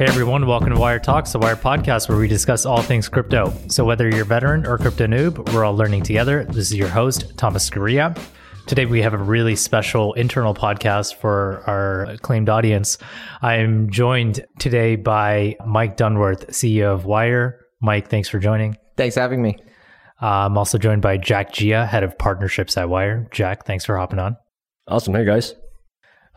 Hey everyone, welcome to Wyre Talks, the Wyre podcast where we discuss all things crypto. So whether you're a veteran or crypto noob, we're all learning together. This is your host, Thomas Scaria. Today we have a really special internal podcast for our acclaimed audience. I'm joined today by Mike Dunworth, CEO of Wyre. Mike, thanks for joining. Thanks for having me. Uh, I'm also joined by Jack Jia, head of partnerships at Wyre. Jack, thanks for hopping on. Awesome. Hey guys.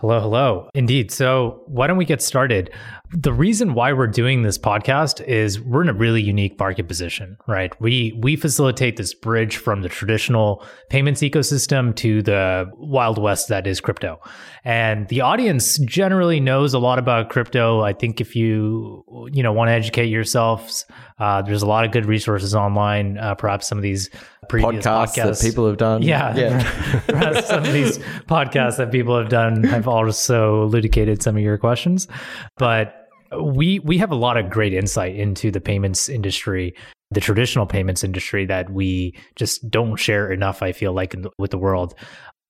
Hello, hello. Indeed. So, why don't we get started? The reason why we're doing this podcast is we're in a really unique market position, right? We we facilitate this bridge from the traditional payments ecosystem to the wild west that is crypto. And the audience generally knows a lot about crypto. I think if you you know want to educate yourselves, uh, there's a lot of good resources online. Uh, perhaps some of these previous podcasts, podcasts, that people have done. Yeah, yeah. some of these podcasts that people have done have also elucidated some of your questions, but we we have a lot of great insight into the payments industry the traditional payments industry that we just don't share enough i feel like the, with the world.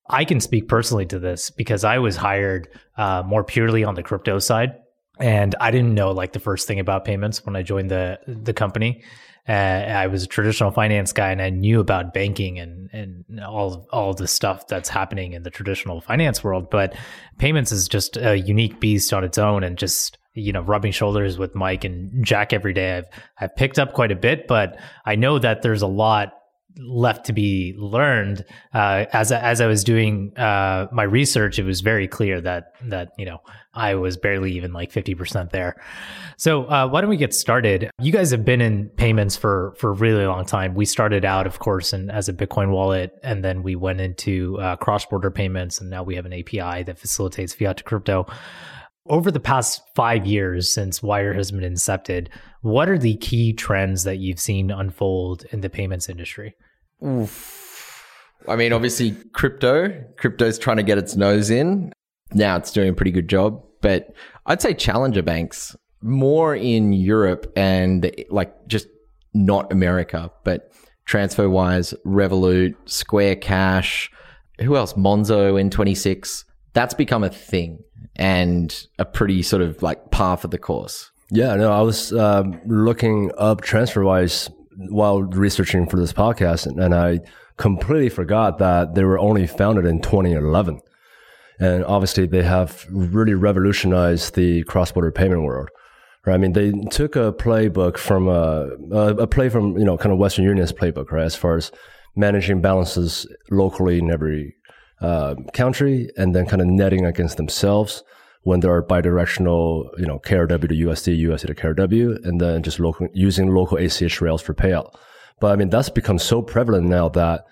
I can speak personally to this because i was hired uh, more purely on the crypto side. And i didn't know like the first thing about payments when i joined the the company uh, I was a traditional finance guy, and I knew about banking and and all all the stuff that's happening in the traditional finance world. But payments is just a unique beast on its own, and just you know rubbing shoulders with Mike and Jack every day. I've I've picked up quite a bit, but I know that there's a lot left to be learned. Uh, as as I was doing uh, my research, it was very clear that that you know I was barely even like fifty percent there. So uh, why don't we get started? You guys have been in payments for for a really long time. We started out, of course, and as a Bitcoin wallet, and then we went into uh, cross border payments, and now we have an API that facilitates fiat to crypto. Over the past five years since Wyre has been incepted, what are the key trends that you've seen unfold in the payments industry? Oof. I mean, obviously, crypto. Crypto's trying to get its nose in. Now it's doing a pretty good job. But I'd say challenger banks more in Europe and like just not America, but TransferWise, Revolut, Square Cash, who else? Monzo N26. That's become a thing and a pretty sort of like par for the course. Yeah, no, I was uh, looking up TransferWise while researching for this podcast, and, and I completely forgot that they were only founded in 2011. And obviously, they have really revolutionized the cross-border payment world. Right? I mean, they took a playbook from a, a play from you know kind of Western Union's playbook, right? As far as managing balances locally in every uh, country, and then kind of netting against themselves when there are bidirectional, you know, KRW to USD, USD to KRW, and then just local, using local ACH rails for payout. But I mean, that's become so prevalent now that,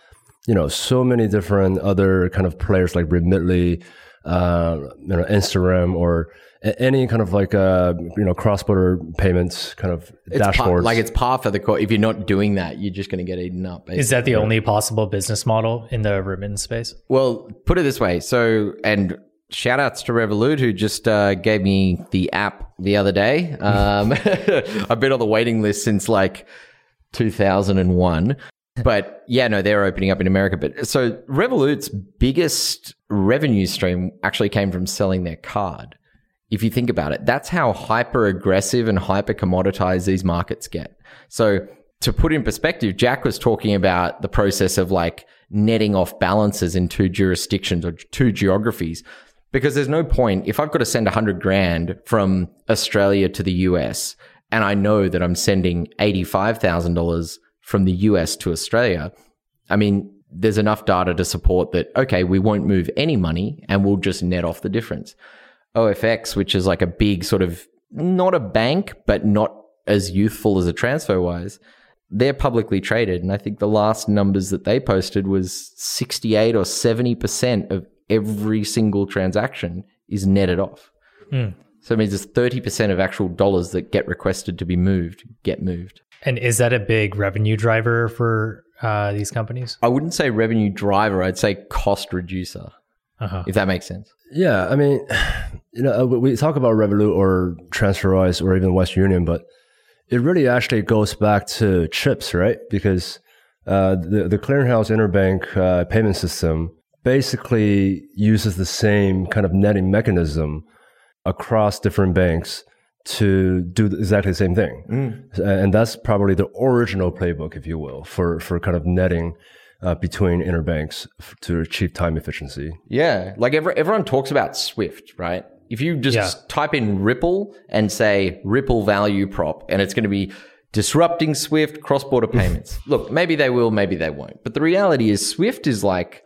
you know, so many different other kind of players like Remitly, uh, you know, InstaReM or any kind of like uh you know cross border payments kind of it's dashboards. Par, like it's par for the course. If you're not doing that, you're just going to get eaten up. Basically. Is that the only possible business model in the remittance space? Well, put it this way. So, and shout outs to Revolut who just uh, gave me the app the other day. Um, I've been on the waiting list since like 2001. But yeah, no, they're opening up in America. But so Revolut's biggest revenue stream actually came from selling their card. If you think about it, that's how hyper aggressive and hyper commoditized these markets get. So to put in perspective, Jack was talking about the process of like netting off balances in two jurisdictions or two geographies because there's no point if I've got to send 100 grand from Australia to the US and I know that I'm sending $85,000 from the US to Australia. I mean, there's enough data to support that, okay, we won't move any money and we'll just net off the difference. OFX, which is like a big sort of not a bank, but not as youthful as a TransferWise, they're publicly traded. And I think the last numbers that they posted was 68 or 70% of every single transaction is netted off. Mm. So it means there's 30% of actual dollars that get requested to be moved get moved. And is that a big revenue driver for uh, these companies? I wouldn't say revenue driver. I'd say cost reducer, uh-huh. if that makes sense. Yeah, I mean, you know, we talk about Revolut or TransferWise or even Western Union, but it really actually goes back to CHIPS, right? Because uh, the the clearinghouse interbank uh, payment system basically uses the same kind of netting mechanism across different banks to do exactly the same thing. And that's probably the original playbook, if you will, for, for kind of netting uh, between interbanks f- to achieve time efficiency. Yeah, like every, everyone talks about Swift, right? If you just Yeah. type in Ripple and say Ripple value prop, and it's going to be disrupting Swift cross border payments. Look, maybe they will, maybe they won't. But the reality is, Swift is like,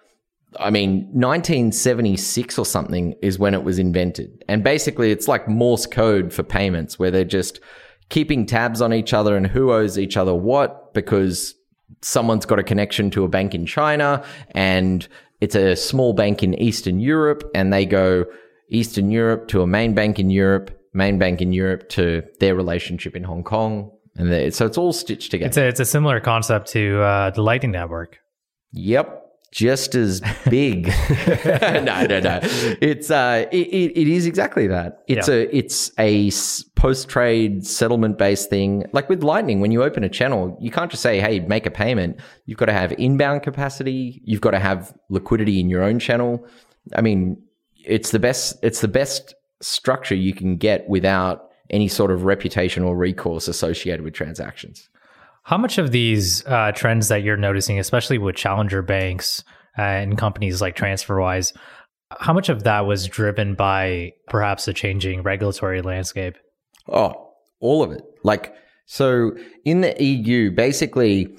I mean, 1976 or something is when it was invented. And basically, it's like Morse code for payments where they're just keeping tabs on each other and who owes each other what because someone's got a connection to a bank in China and it's a small bank in Eastern Europe and they go Eastern Europe to a main bank in Europe, main bank in Europe to their relationship in Hong Kong. And so it's all stitched together. It's a it's a similar concept to uh, the Lightning Network. Yep. Just as big. no, no, no. It's uh, it, it, is exactly that. It's Yeah. a it's a post trade settlement based thing. Like with Lightning, when you open a channel, you can't just say, "Hey, make a payment." You've got to have inbound capacity. You've got to have liquidity in your own channel. I mean, it's the best. It's the best structure you can get without any sort of reputational recourse associated with transactions. How much of these uh, trends that you're noticing, especially with challenger banks uh, and companies like TransferWise, how much of that was driven by perhaps a changing regulatory landscape? Oh, all of it. Like, so in the EU, basically,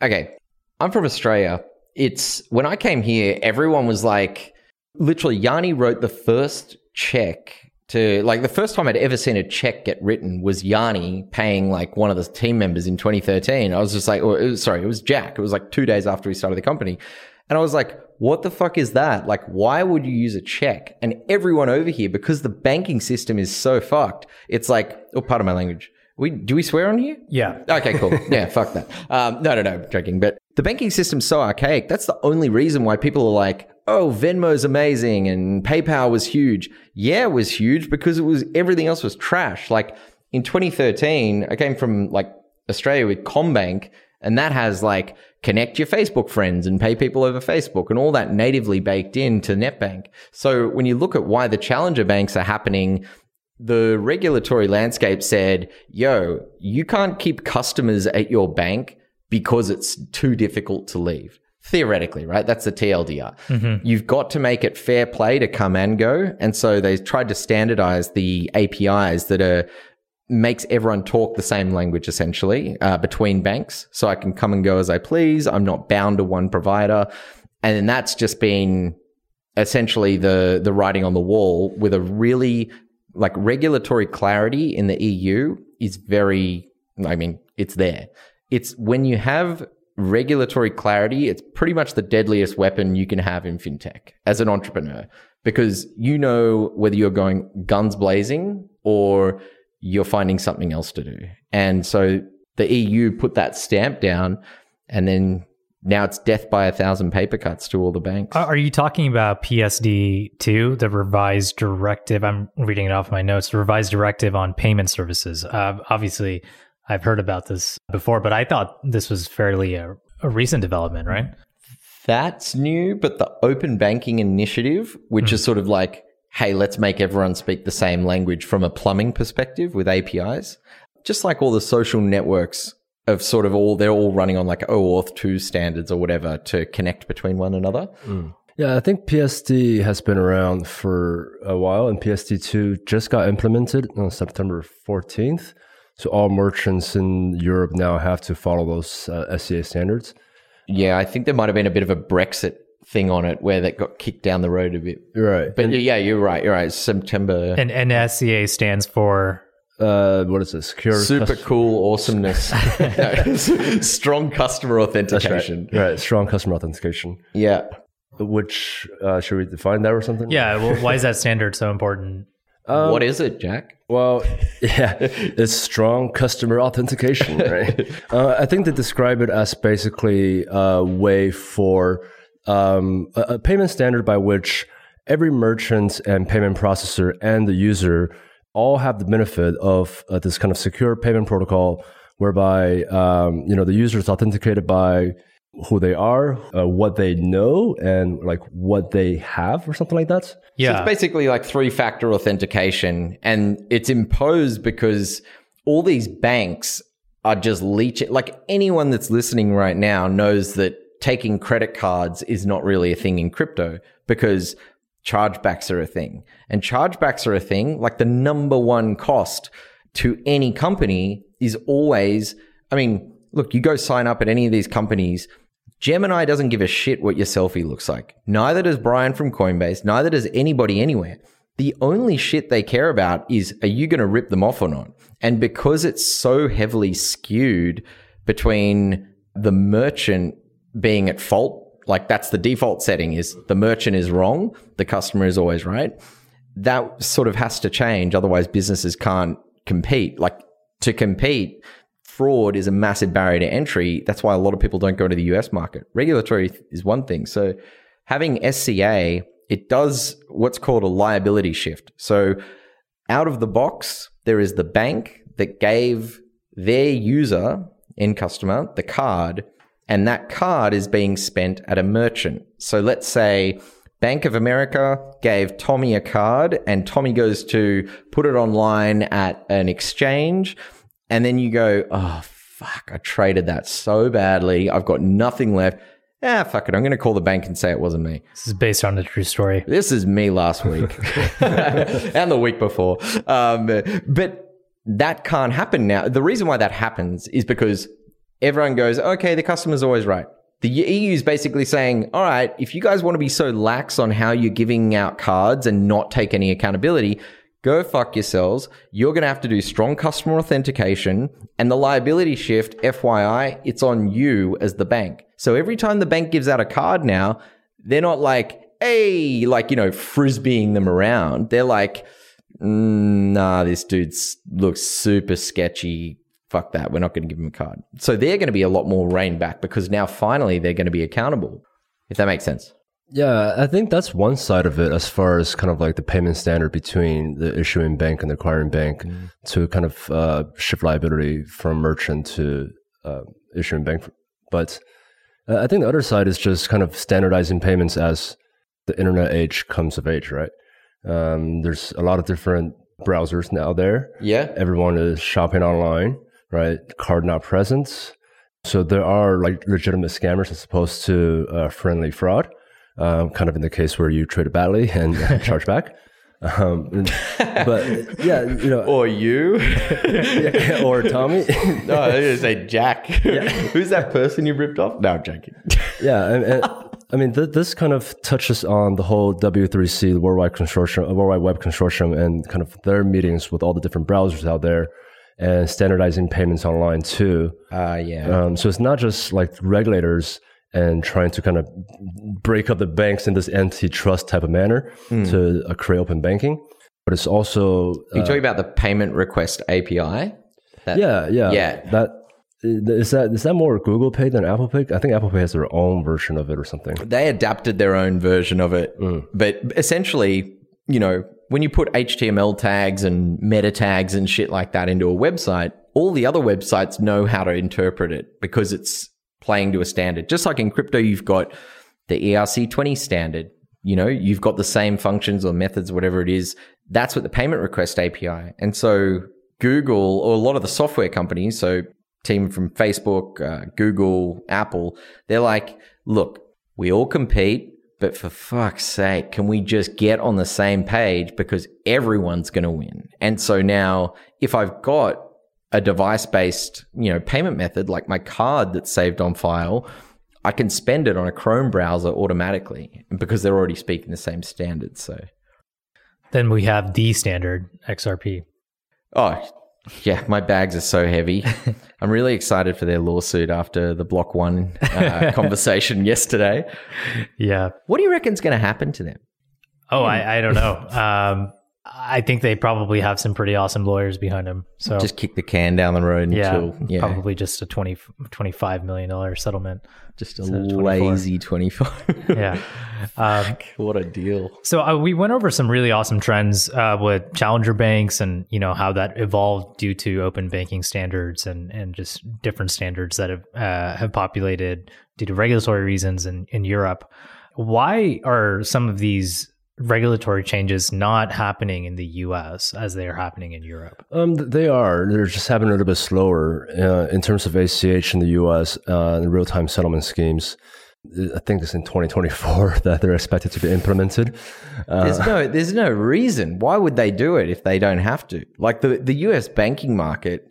okay, I'm from Australia. It's when I came here, everyone was like, literally, Yanni wrote the first check to, like, the first time I'd ever seen a check get written was Yanni paying, like, one of the team members in 2013. I was just like, or, sorry, it was Jack. It was like two days after we started the company. And I was like, what the fuck is that? Like, why would you use a check? And everyone over here, because the banking system is so fucked, it's like, oh, pardon my language. We, do we swear on here? Yeah. Okay, cool. Yeah, fuck that. Um, no, no, no, joking. But the banking system's so archaic. That's the only reason why people are like, oh, Venmo's amazing and PayPal was huge. Yeah, it was huge because it was everything else was trash. Like in 2013, I came from like Australia with CommBank, and that has like connect your Facebook friends and pay people over Facebook and all that natively baked into NetBank. So when you look at why the challenger banks are happening the regulatory landscape said, yo, you can't keep customers at your bank because it's too difficult to leave. Theoretically, right? That's the TLDR. You've got to make it fair play to come and go. And so they tried to standardize the APIs that are makes everyone talk the same language essentially uh, between banks. So I can come and go as I please. I'm not bound to one provider. And then that's just been essentially the the writing on the wall with a really like regulatory clarity in the EU is very I mean it's there. It's when you have regulatory clarity, it's pretty much the deadliest weapon you can have in fintech as an entrepreneur because you know whether you're going guns blazing or you're finding something else to do. And so the EU put that stamp down and then now it's death by a thousand paper cuts to all the banks. Are you talking about PSD 2, the revised directive? I'm reading it off my notes, the revised directive on payment services. Uh, obviously, I've heard about this before, but I thought this was fairly a, a recent development, right? That's new, but the open banking initiative, which hmm. is sort of like, hey, let's make everyone speak the same language from a plumbing perspective with APIs, just like all the social networks of sort of all, they're all running on like OAuth 2 standards or whatever to connect between one another. Hmm. Yeah, I think PSD has been around for a while, and PSD2 just got implemented on September 14th. So all merchants in Europe now have to follow those uh, SCA standards. Yeah, I think there might have been a bit of a Brexit thing on it where that got kicked down the road a bit. Right. But yeah, you're right. You're right. September. And, and SCA stands for uh, what is it? Secure. Super cus- cool awesomeness. Strong customer That's right. authentication. Right. Strong customer authentication. Yeah. Which uh, should we define that or something? yeah. Well, why is that standard so important? Um, what is it, Jack? Well, yeah, it's strong customer authentication, right? uh, I think they describe it as basically a way for um, a, a payment standard by which every merchant and payment processor and the user all have the benefit of uh, this kind of secure payment protocol, whereby um, you know the user is authenticated by who they are, uh, what they know, and like what they have, or something like that. So Yeah. it's basically like three factor authentication, and it's imposed because all these banks are just leeching. Like anyone that's listening right now knows that taking credit cards is not really a thing in crypto because chargebacks are a thing. And chargebacks are a thing. Like the number one cost to any company is always, I mean, look, you go sign up at any of these companies. Gemini doesn't give a shit what your selfie looks like. Neither does Brian from Coinbase. Neither does anybody anywhere. The only shit they care about is are you going to rip them off or not? And because it's so heavily skewed between the merchant being at fault, like that's the default setting is the merchant is wrong, the customer is always right. That sort of has to change. Otherwise businesses can't compete. Like to compete, fraud is a massive barrier to entry. That's why a lot of people don't go to the US market. Regulatory is one thing. So having SCA, it does what's called a liability shift. So out of the box, there is the bank that gave their user, end customer, the card, and that card is being spent at a merchant. So let's say Bank of America gave Tommy a card, and Tommy goes to put it online at an exchange, and then you go, oh, fuck, I traded that so badly. I've got nothing left. Ah, fuck it. I'm going to call the bank and say it wasn't me. This is based on a true story. This is me last week and the week before. Um, but that can't happen now. The reason why that happens is because everyone goes, okay, the customer's always right. The EU is basically saying, all right, if you guys want to be so lax on how you're giving out cards and not take any accountability, go fuck yourselves. You're going to have to do strong customer authentication and the liability shift, FYI, it's on you as the bank. So every time the bank gives out a card now, they're not like, hey, like, you know, frisbeeing them around. They're like, mm, nah, this dude looks super sketchy. Fuck that. We're not going to give him a card. So they're going to be a lot more reined back because now finally they're going to be accountable, if that makes sense. Yeah, I think that's one side of it as far as kind of like the payment standard between the issuing bank and the acquiring bank to kind of uh, shift liability from merchant to uh, issuing bank. But uh, I think the other side is just kind of standardizing payments as the internet age comes of age, right? Um, there's a lot of different browsers now there. Yeah. Everyone is shopping online, right? Card not present. So there are like legitimate scammers as opposed to uh, friendly fraud. Um, kind of in the case where you trade traded badly and charge back. Um, but yeah, you know, Or you. yeah, or Tommy. no, I was going to say Jack. Who's that person you ripped off? No, I'm joking. yeah, and, and I mean, th- this kind of touches on the whole W3C, the Worldwide Consortium, uh, Worldwide Web Consortium, and kind of their meetings with all the different browsers out there, and standardizing payments online too. Uh, yeah. Um, so it's not just like regulators and trying to kind of break up the banks in this antitrust type of manner to uh, create open banking, but it's also you talking about the payment request API? That, yeah, yeah, Yeah. That is that is that more Google Pay than Apple Pay? I think Apple Pay has their own version of it or something. They adapted their own version of it. Mm. But essentially, you know, when you put HTML tags and meta tags and shit like that into a website, all the other websites know how to interpret it because it's playing to a standard. Just like in crypto, you've got the ERC20 standard. You know, you've got the same functions or methods, whatever it is. That's what the payment request API. And so Google or a lot of the software companies, so team from Facebook, uh, Google, Apple, they're like, look, we all compete, but for fuck's sake, can we just get on the same page because everyone's going to win? And so now if I've got a device based, you know, payment method like my card that's saved on file, I can spend it on a Chrome browser automatically because they're already speaking the same standard. So, Then we have the standard XRP. oh, yeah, my bags are so heavy. I'm really excited for their lawsuit after the Block One uh, conversation yesterday. Yeah. What do you reckon's going to happen to them? Oh, I, I don't know. Um, I think they probably have some pretty awesome lawyers behind them. So Just kick the can down the road yeah, until yeah, probably just a 20, 25 million dollar settlement. just a instead 24. lazy twenty five. Yeah. Um, what a deal. So uh, we went over some really awesome trends uh, with challenger banks, and you know how that evolved due to open banking standards and and just different standards that have uh, have populated due to regulatory reasons in in Europe. Why are some of these regulatory changes not happening in the U.S. as they are happening in Europe? Um, they are. They're just happening a little bit slower uh, in terms of ACH in the U.S. Uh, and real-time settlement schemes. I think it's in 2024 that they're expected to be implemented. Uh, There's no there's no reason. Why would they do it if they don't have to? Like the, the US banking market,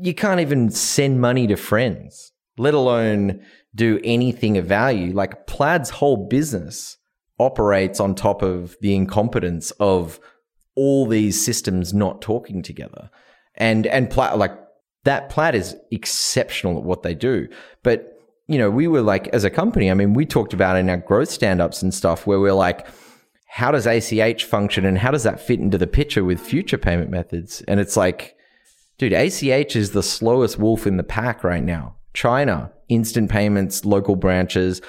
you can't even send money to friends, let alone do anything of value. Like Plaid's whole business operates on top of the incompetence of all these systems not talking together. And and Plaid like that Plaid is exceptional at what they do. But you know, we were like, as a company, I mean, we talked about in our growth stand ups and stuff where we're like, how does ACH function and how does that fit into the picture with future payment methods? And it's like, dude, ACH is the slowest wolf in the pack right now. China, instant payments, local branches,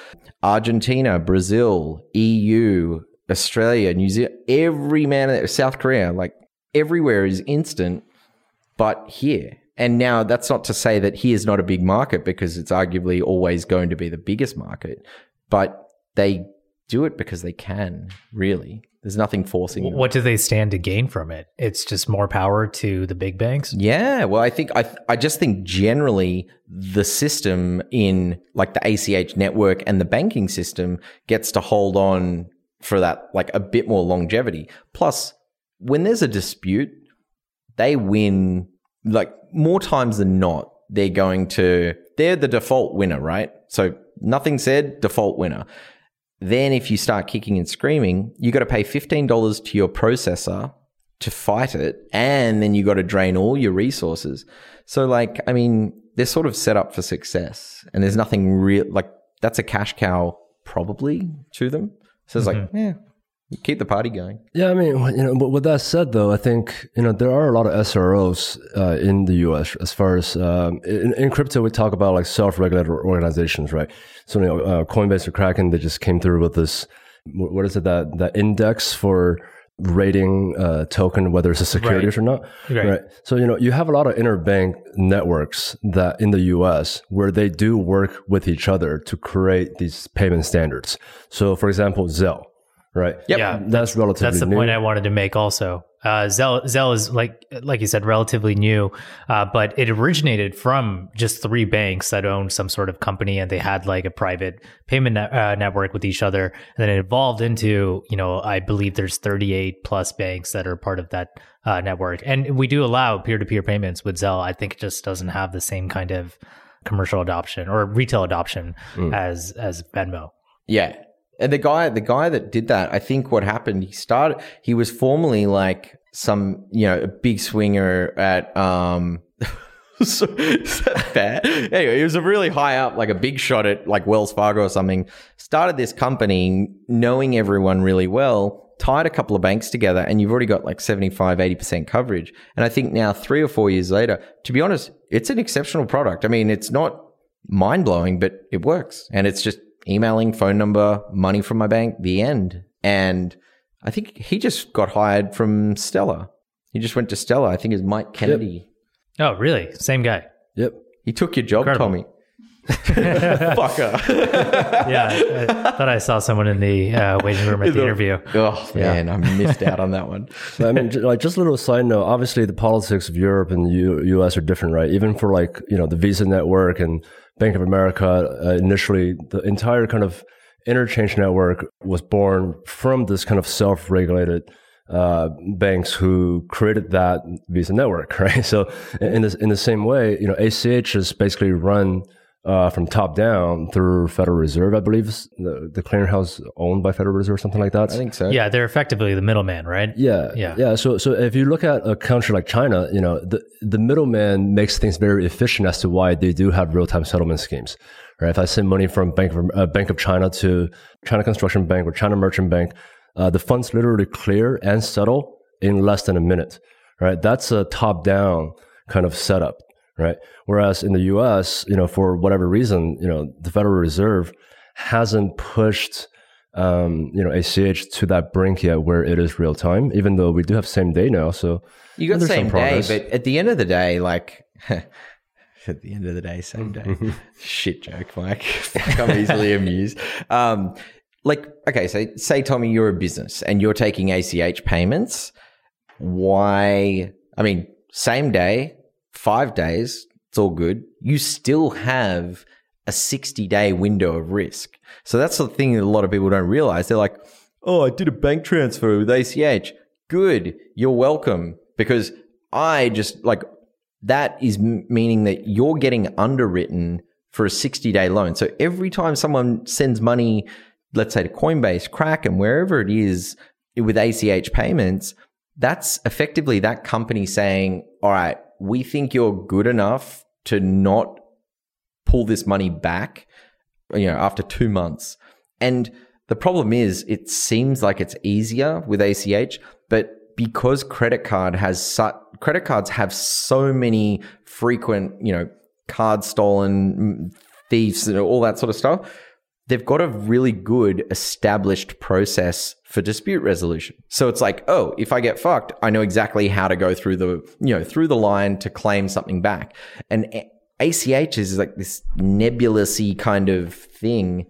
Argentina, Brazil, EU, Australia, New Zealand, every man, South Korea, like everywhere is instant, but here. And now that's not to say that here is not a big market because it's arguably always going to be the biggest market, but they do it because they can, really. There's nothing forcing them. What do they stand to gain from it? It's just more power to the big banks. Yeah, well, I think I I just think generally the system in like the ACH network and the banking system gets to hold on for that like a bit more longevity. Plus, when there's a dispute, they win like more times than not. They're going to they're the default winner, right? So nothing said, default winner. Then if you start kicking and screaming, you got to pay $15 to your processor to fight it. And then you got to drain all your resources. So like, I mean, they're sort of set up for success and there's nothing real, like that's a cash cow probably to them. So it's like, mm-hmm. yeah, keep the party going. Yeah, I mean, you know, but with that said, though, I think you know there are a lot of SROs uh, in the U.S. as far as um, in, in crypto, we talk about like self-regulated organizations, right? So, you know, uh, Coinbase or Kraken, they just came through with this. What is it that that index for rating uh, token, whether it's a securities or not? Right. So you know, you have a lot of interbank networks that in the U.S. where they do work with each other to create these payment standards. So, for example, Zelle, right? Yep. Yeah, That's relatively That's the new. point I wanted to make. Also, uh, Zelle Zelle is like like you said, relatively new, uh, but it originated from just three banks that owned some sort of company, and they had like a private payment net, uh, network with each other, and then it evolved into you know I believe there's 38 plus banks that are part of that uh, network, and we do allow peer to peer payments with Zelle. I think it just doesn't have the same kind of commercial adoption or retail adoption as as Venmo. Yeah. And the guy, the guy that did that, I think what happened, he started, he was formerly like some, you know, a big swinger at, um, so, is that bad? Anyway, he was a really high up, like a big shot at like Wells Fargo or something. Started this company knowing everyone really well, tied a couple of banks together, and you've already got like 75, 80% coverage. And I think now, three or four years later, to be honest, it's an exceptional product. I mean, it's not mind blowing, but it works. And it's just emailing, phone number, money from my bank, the end. And I think he just got hired from Stella. He just went to Stella. I think it's Mike Kennedy. Oh, really? Same guy. Yep. He took your job, Incredible. Tommy. Fucker. yeah, I, I thought I saw someone in the uh, waiting room at the interview. oh, man, I missed out on that one. I mean, like just a little side note. Obviously, the politics of Europe and U- U.S. are different, right? Even for like you know the Visa network and Bank of America. Uh, initially, the entire kind of interchange network was born from this kind of self-regulated uh, banks who created that Visa network, right? So, in this, in the same way, you know, ACH is basically run. Uh, from top down through Federal Reserve, I believe the, the clearinghouse owned by Federal Reserve, something like that. I think so. Yeah, they're effectively the middleman, right? Yeah, Yeah. yeah. So, so if you look at a country like China, you know, the the middleman makes things very efficient as to why they do have real time settlement schemes. Right? If I send money from Bank of uh, Bank of China to China Construction Bank or China Merchant Bank, uh, the funds literally clear and settle in less than a minute, right? That's a top down kind of setup, right? Whereas in the US, you know, for whatever reason, you know, the Federal Reserve hasn't pushed, um, you know, ACH to that brink yet where it is real time, even though we do have same day now. So You got same day, but at the end of the day, like at the end of the day, same day. Shit joke, Mike. I'm easily amused. Um, like, okay, so say Tommy, you're a business and you're taking ACH payments. Why? I mean, same day, five days, it's all good. You still have a 60 day window of risk. So that's the thing that a lot of people don't realize. They're like, oh, I did a bank transfer with ACH. Good. You're welcome. Because I just like that is meaning that you're getting underwritten for a 60 day loan. So every time someone sends money, let's say to Coinbase, Kraken, wherever it is with ACH payments, that's effectively that company saying, all right, we think you're good enough to not pull this money back, you know, after two months. And the problem is, it seems like it's easier with ACH, but because credit card has su- credit cards have so many frequent, you know, card stolen, mm, thieves, and all that sort of stuff. They've got a really good established process for dispute resolution. So it's like, oh, if I get fucked, I know exactly how to go through the, you know, through the line to claim something back. And ACH is like this nebulousy kind of thing.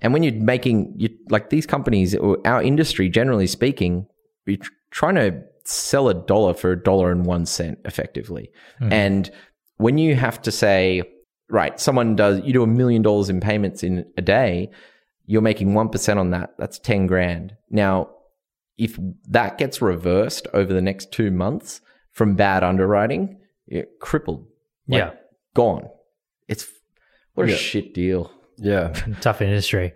And when you're making, you like these companies or our industry, generally speaking, you're trying to sell a dollar for a dollar and one cent effectively. Mm-hmm. And when you have to say, right, someone does, you do a million dollars in payments in a day, you're making 1% on that. That's 10 grand. Now, if that gets reversed over the next two months from bad underwriting, you're crippled. Like, yeah. Gone. It's what a Yeah. shit deal. yeah, tough industry.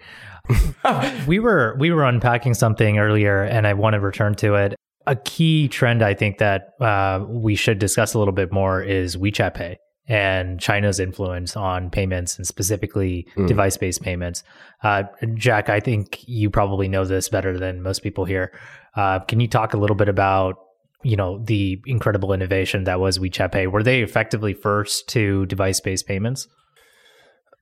we were we were unpacking something earlier, and I want to return to it. A key trend I think that uh, we should discuss a little bit more is WeChat Pay and China's influence on payments and specifically device based payments. Uh, Jack, I think you probably know this better than most people here. Uh, can you talk a little bit about you know the incredible innovation that was WeChat Pay? Were they effectively first to device based payments?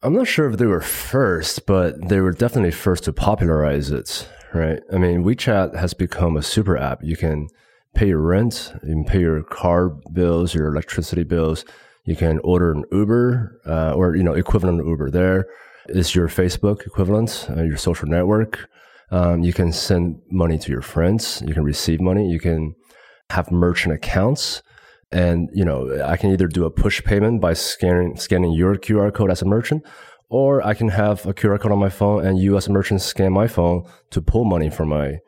I'm not sure if they were first, but they were definitely first to popularize it, right? I mean, WeChat has become a super app. You can pay your rent, you can pay your car bills, your electricity bills. You can order an Uber uh, or you know equivalent Uber. There is your Facebook equivalent, uh, your social network. Um, you can send money to your friends. You can receive money. You can have merchant accounts and you know i can either do a push payment by scanning scanning your qr code as a merchant or i can have a qr code on my phone and you as a merchant scan my phone to pull money from my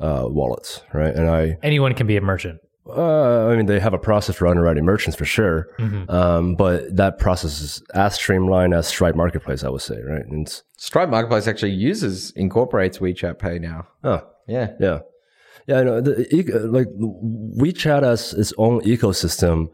uh, wallets right and i Anyone can be a merchant. Uh, i mean they have a process for underwriting merchants for sure um, but that process is as streamlined as stripe marketplace i would say right and Stripe Marketplace actually uses, incorporates WeChat Pay now. oh Yeah. Yeah, yeah. I know. The, like WeChat has its own ecosystem.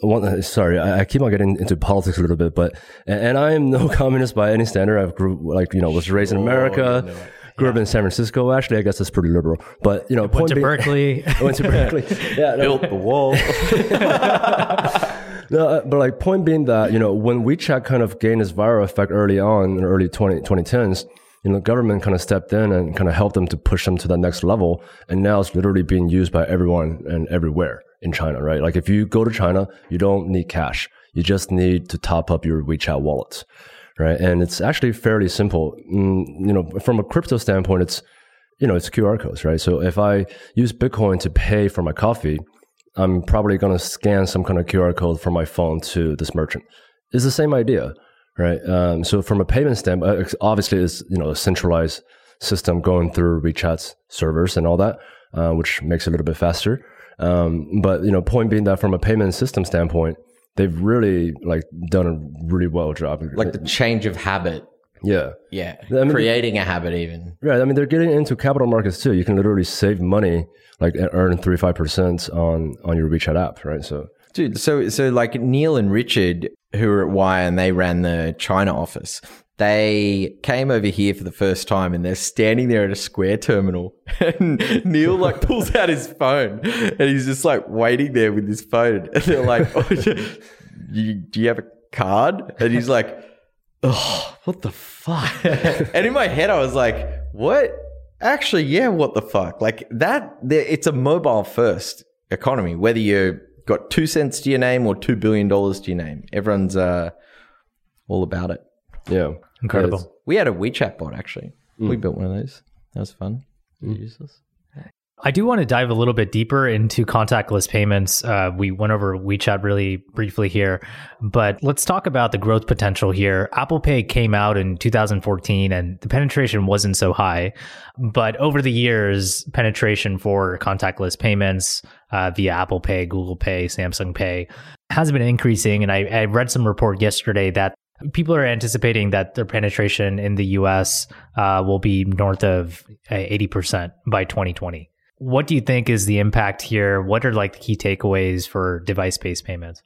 One, sorry, I, I keep on getting into politics a little bit, but and, and I am no communist by any standard. I've grew like you know was raised in America, grew up in San Francisco. Actually, I guess that's pretty liberal. But you know, Went to being- Berkeley. I went to Berkeley. Yeah, no, Built the wall. no, uh, but like point being that you know when WeChat kind of gained its viral effect early on in the early 20, 2010s, you know government kind of stepped in and kind of helped them to push them to that next level, and now it's literally being used by everyone and everywhere in China, right? Like if you go to China, you don't need cash, you just need to top up your WeChat wallet, right? And it's actually fairly simple. Mm, you know, from a crypto standpoint, it's you know it's QR codes, right? So if I use Bitcoin to pay for my coffee, I'm probably going to scan some kind of QR code from my phone to this merchant. It's the same idea, right? Um, so from a payment standpoint, uh, obviously it's you know a centralized system going through WeChat's servers and all that, uh, which makes it a little bit faster. Um, but you know, point being that from a payment system standpoint, they've really like done a really well job. like the change of habit. yeah, Yeah. I mean- Creating a habit, even. Right. I mean, they're getting into capital markets too. You can literally save money, like earn three five percent on on your WeChat app, right? So Dude, so so like Neil and Richard, who were at Wyre and they ran the China office, they came over here for the first time and they're standing there at a Square terminal. And Neil like pulls out his phone and he's just like waiting there with his phone. And they're like, oh, you, Do you have a card? And he's like, Oh, what the fuck? and in my head, I was like, What? Actually, yeah, what the fuck? Like that, it's a mobile first economy, whether you got two cents to your name or two billion dollars to your name. Everyone's uh, all about it. Yeah. Incredible. We had a WeChat bot actually. We built one of those. That was fun. Useless. I do want to dive a little bit deeper into contactless payments. Uh, we went over WeChat really briefly here, but let's talk about the growth potential here. Apple Pay came out in 2014 and the penetration wasn't so high, but over the years, penetration for contactless payments uh, via Apple Pay, Google Pay, Samsung Pay has been increasing. And I, I read some report yesterday that people are anticipating that their penetration in the US uh, will be north of 80% by 2020. What do you think is the impact here? What are like the key takeaways for device based payments?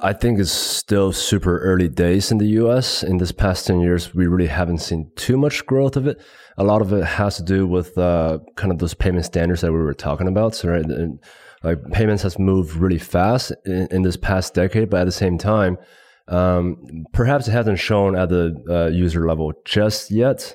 I think it's still super early days in the US. In this past 10 years, we really haven't seen too much growth of it. A lot of it has to do with uh, kind of those payment standards that we were talking about. So, right, and, like payments has moved really fast in, in, this past decade, but at the same time, um, perhaps it hasn't shown at the uh, user level just yet.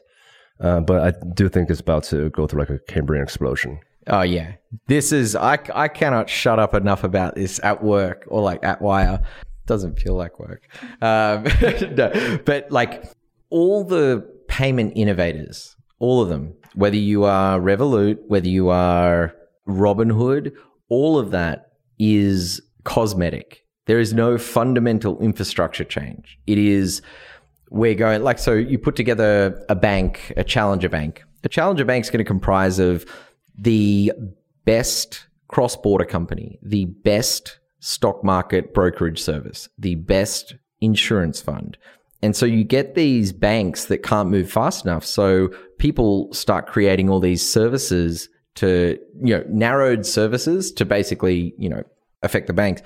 Uh, but I do think it's about to go through like a Cambrian explosion. Oh yeah, this is I I cannot shut up enough about this at work or like at Wyre. Doesn't feel like work, um, no, but like all the payment innovators, all of them, whether you are Revolut, whether you are Robinhood, all of that is cosmetic. There is no fundamental infrastructure change. It is we're going like so you put together a bank a challenger bank. A challenger bank is going to comprise of the best cross-border company the best stock market brokerage service the best insurance fund. And so you get these banks that can't move fast enough. So people start creating all these services to you know narrowed services to basically you know affect the banks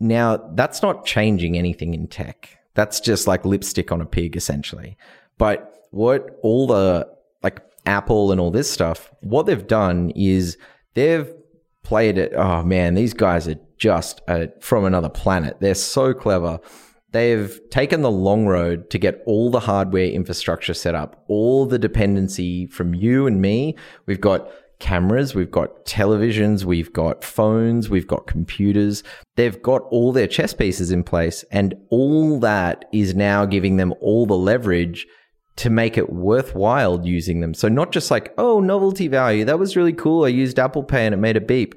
now that's not changing anything in tech that's just like lipstick on a pig, essentially. But what all the like Apple and all this stuff, what they've done is they've played it. Oh man, these guys are just uh, from another planet. They're so clever. They've taken the long road to get all the hardware infrastructure set up, all the dependency from you and me. We've got cameras, we've got televisions, we've got phones, we've got computers. They've got all their chess pieces in place, and all that is now giving them all the leverage to make it worthwhile using them. So, not just like, oh, novelty value, that was really cool. I used Apple Pay and it made a beep.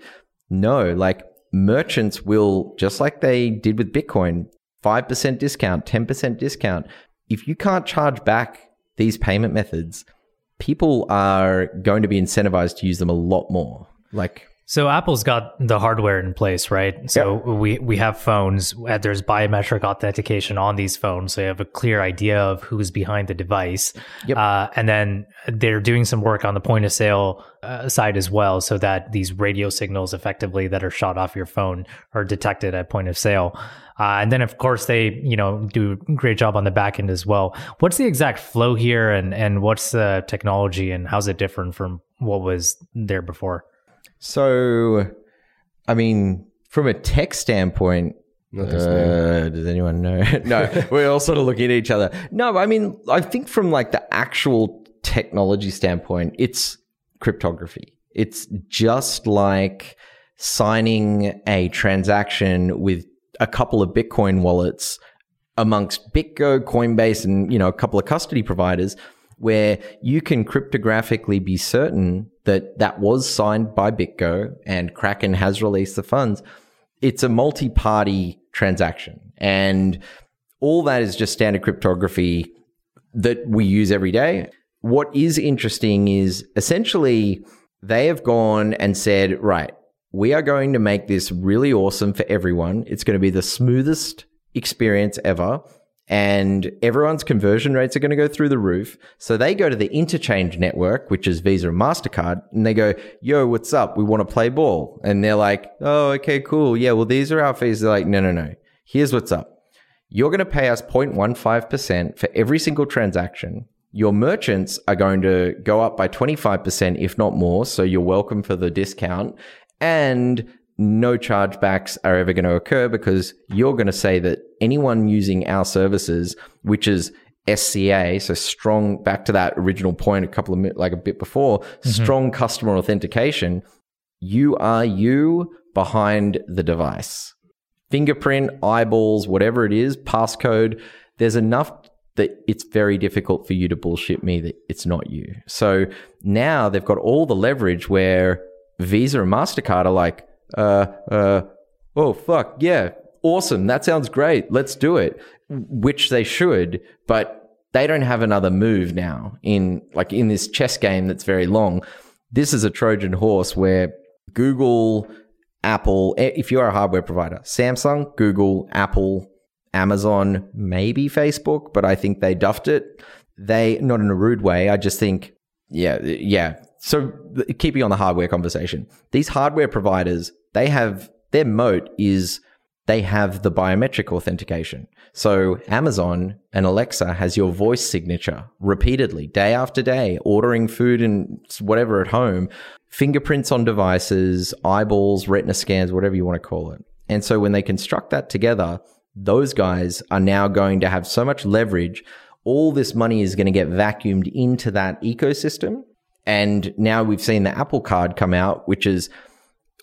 No, like merchants will, just like they did with Bitcoin, 5% discount, 10% discount. If you can't charge back these payment methods, people are going to be incentivized to use them a lot more. Like so Apple's got the hardware in place, right? So yep. we we have phones. There's biometric authentication on these phones, so you have a clear idea of who's behind the device. Yep. Uh, and then they're doing some work on the point of sale uh, side as well, so that these radio signals, effectively that are shot off your phone, are detected at point of sale. Uh, and then, of course, they you know do a great job on the back end as well. What's the exact flow here, and and what's the technology, and how's it different from what was there before? So, I mean, from a tech standpoint, uh, does anyone know? no, we're all sort of looking at each other. No, I mean, I think from like the actual technology standpoint, it's cryptography. It's just like signing a transaction with a couple of Bitcoin wallets amongst BitGo, Coinbase, and you know a couple of custody providers, where you can cryptographically be certain that that was signed by BitGo and Kraken has released the funds. It's a multi-party transaction and all that is just standard cryptography that we use every day. What is interesting is essentially they have gone and said, right, we are going to make this really awesome for everyone. It's going to be the smoothest experience ever and everyone's conversion rates are going to go through the roof. So they go to the interchange network, which is Visa and MasterCard, and they go, Yo, what's up? We want to play ball. And they're like, Oh, okay, cool. Yeah, well, these are our fees. They're like, No, no, no. Here's what's up. you're going to pay us 0.15% for every single transaction. Your merchants are going to go up by 25%, if not more. So you're welcome for the discount. And no chargebacks are ever going to occur because you're going to say that anyone using our services, which is SCA, so strong, back to that original point a couple of minutes, like a bit before, mm-hmm. strong customer authentication, you are you behind the device. Fingerprint, eyeballs, whatever it is, passcode, there's enough that it's very difficult for you to bullshit me that it's not you. So now they've got all the leverage where Visa and MasterCard are like, uh, uh, oh, fuck, yeah, awesome. That sounds great. Let's do it, which they should, but they don't have another move now in like in this chess game that's very long. This is a Trojan horse where Google, Apple, if you're a hardware provider, Samsung, Google, Apple, Amazon, maybe Facebook, but I think they duffed it. They, not in a rude way, I just think, yeah, yeah. So keeping on the hardware conversation, these hardware providers, they have their moat is they have the biometric authentication. So Amazon and Alexa has your voice signature repeatedly, day after day, ordering food and whatever at home, fingerprints on devices, eyeballs, retina scans, whatever you want to call it. And so when they construct that together, those guys are now going to have so much leverage. All this money is going to get vacuumed into that ecosystem. And now we've seen the Apple card come out, which is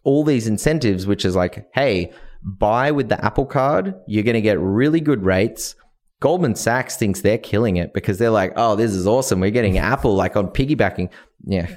all these incentives, which is like, hey, buy with the Apple card. You're going to get really good rates. Goldman Sachs thinks they're killing it because they're like, oh, this is awesome. We're getting Apple like on piggybacking. Yeah.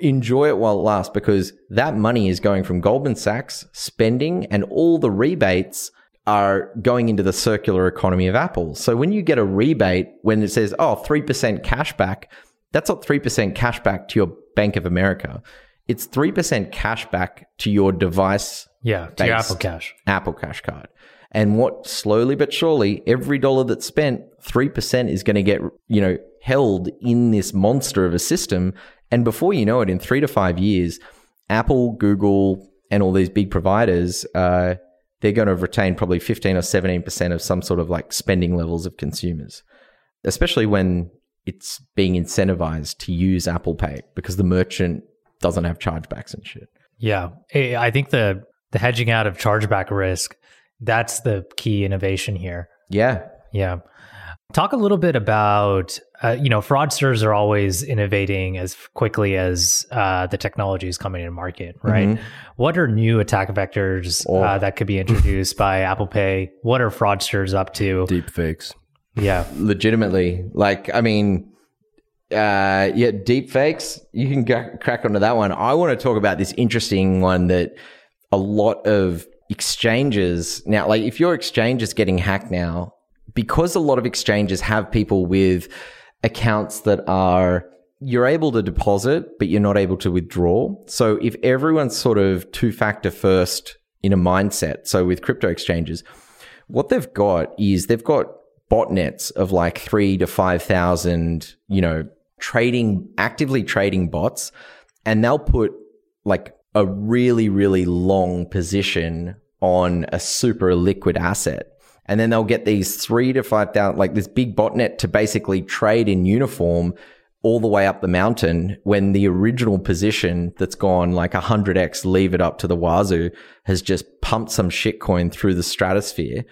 Enjoy it while it lasts because that money is going from Goldman Sachs spending and all the rebates are going into the circular economy of Apple. So when you get a rebate, when it says, oh, 3% cash back, that's not 3% cash back to your Bank of America. It's 3% cash back to your device. Yeah, to your Apple Cash. Apple Cash card. And what slowly but surely, every dollar that's spent, 3% is going to get, you know, held in this monster of a system. And before you know it, in three to five years, Apple, Google, and all these big providers, uh, they're going to retain probably 15 or 17% of some sort of like spending levels of consumers, especially when it's being incentivized to use Apple Pay because the merchant doesn't have chargebacks and shit. Yeah. I think the, the hedging out of chargeback risk, that's the key innovation here. Yeah. Yeah. Talk a little bit about, uh, you know, fraudsters are always innovating as quickly as uh, the technology is coming to market, right? Mm-hmm. What are new attack vectors oh. uh, that could be introduced by Apple Pay? What are fraudsters up to? Deep fakes. Yeah. Legitimately. Like, I mean, uh, yeah, deep fakes. You can crack onto that one. I want to talk about this interesting one that a lot of exchanges now, like if your exchange is getting hacked now, because a lot of exchanges have people with accounts that are you're able to deposit, but you're not able to withdraw. So if everyone's sort of two factor first in a mindset, so with crypto exchanges, what they've got is they've got botnets of like three to 5,000, you know, trading, actively trading bots, and they'll put like a really, really long position on a super liquid asset. And then they'll get these three to 5,000, like this big botnet to basically trade in uniform all the way up the mountain when the original position that's gone like 100x leave it up to the wazoo has just pumped some shitcoin through the stratosphere.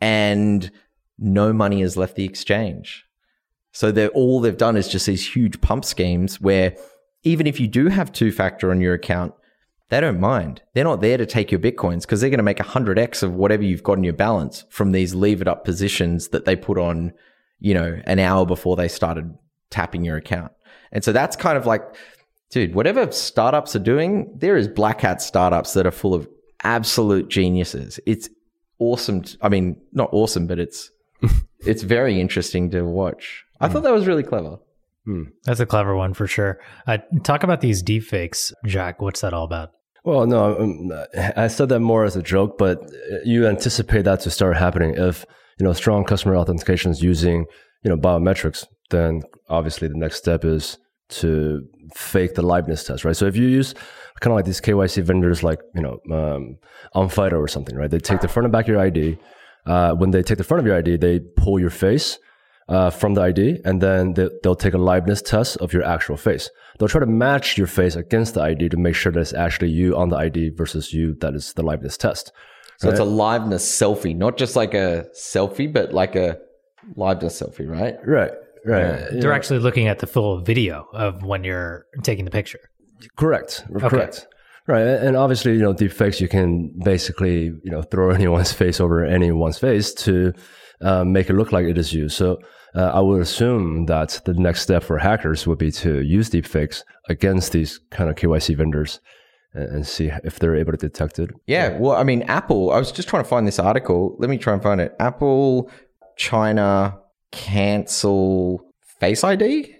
And no money has left the exchange. So they're all they've done is just these huge pump schemes where even if you do have two factor on your account, they don't mind. They're not there to take your bitcoins because they're going to make 100x of whatever you've got in your balance from these leave it up positions that they put on, you know, an hour before they started tapping your account. And so that's kind of like, dude, whatever startups are doing, there is black hat startups that are full of absolute geniuses. It's awesome. I mean, not awesome, but it's it's very interesting to watch. I mm. thought that was really clever. Hmm. That's a clever one for sure. Uh, talk about these deepfakes, Jack. What's that all about? Well, no, um, I said that more as a joke, but you anticipate that to start happening if you know strong customer authentication is using you know biometrics. Then obviously the next step is to fake the liveness test, right? So if you use kind of like these KYC vendors, like you know um, Onfido or something, right? They take the front and back of your ID, uh, when they take the front of your ID, they pull your face uh, from the ID, and then they, they'll take a liveness test of your actual face. They'll try to match your face against the ID to make sure that it's actually you on the ID versus you that is the liveness test. So it's a liveness selfie, not just like a selfie, but like a liveness selfie, right? Right, right. You They're know, actually looking at the full video of when you're taking the picture. correct, correct. Right, and obviously, you know, deepfakes you can basically, you know, throw anyone's face over anyone's face to uh, make it look like it is you. So uh, I would assume that the next step for hackers would be to use deepfakes against these kind of KYC vendors and, see if they're able to detect it. Yeah. Well, I mean, Apple, I was just trying to find this article. Let me try and find it. Apple, China cancel Face ID.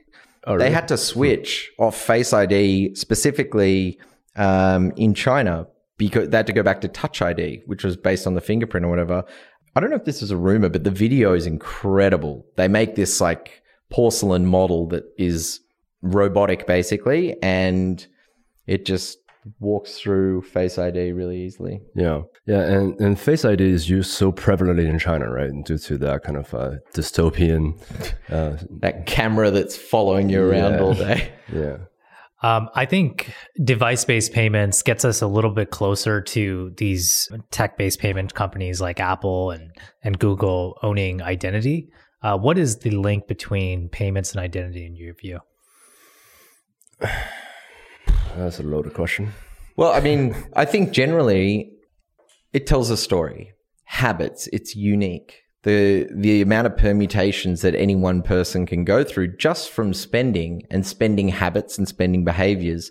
Oh, They had to switch off Face ID specifically um, in China because they had to go back to Touch ID, which was based on the fingerprint or whatever. I don't know if this is a rumor, but the video is incredible. They make this like porcelain model that is robotic basically, and it just walks through Face ID really easily. Yeah, yeah, and, and Face ID is used so prevalently in China, right? Due to that kind of uh, dystopian, uh, That camera that's following you around Yeah. all day. yeah, Um, I think device-based payments gets us a little bit closer to these tech-based payment companies like Apple and and Google owning identity. Uh, what is the link between payments and identity in your view? that's a loaded question. Well, I mean, I think generally it tells a story. Habits, it's unique. The the amount of permutations that any one person can go through just from spending and spending habits and spending behaviors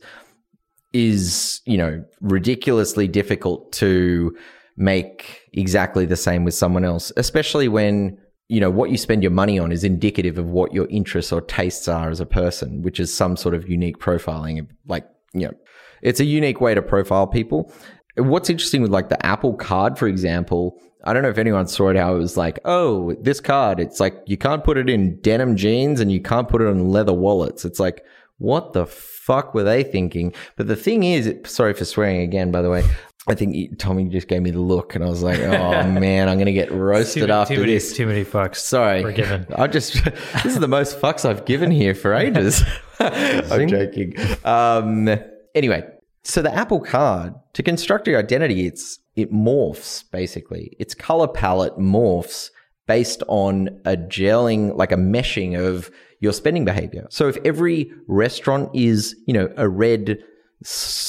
is, you know, ridiculously difficult to make exactly the same with someone else, especially when you know what you spend your money on is indicative of what your interests or tastes are as a person, which is some sort of unique profiling. Like, you know, it's a unique way to profile people. What's interesting with like the Apple card, for example, I don't know if anyone saw it how it was like, oh, this card, it's like you can't put it in denim jeans and you can't put it in leather wallets. It's like, what the fuck were they thinking? But the thing is, sorry for swearing again, by the way. I think Tommy just gave me the look, and I was like, "Oh man, I'm gonna get roasted too, after too many, this." too many fucks. Sorry, Forgiven. I just this is the most fucks I've given here for ages. I'm joking. Um, anyway, so the Apple Card to construct your identity, it's it morphs basically. Its color palette morphs based on a gelling, like a meshing of your spending behavior. So if every restaurant is, you know, a red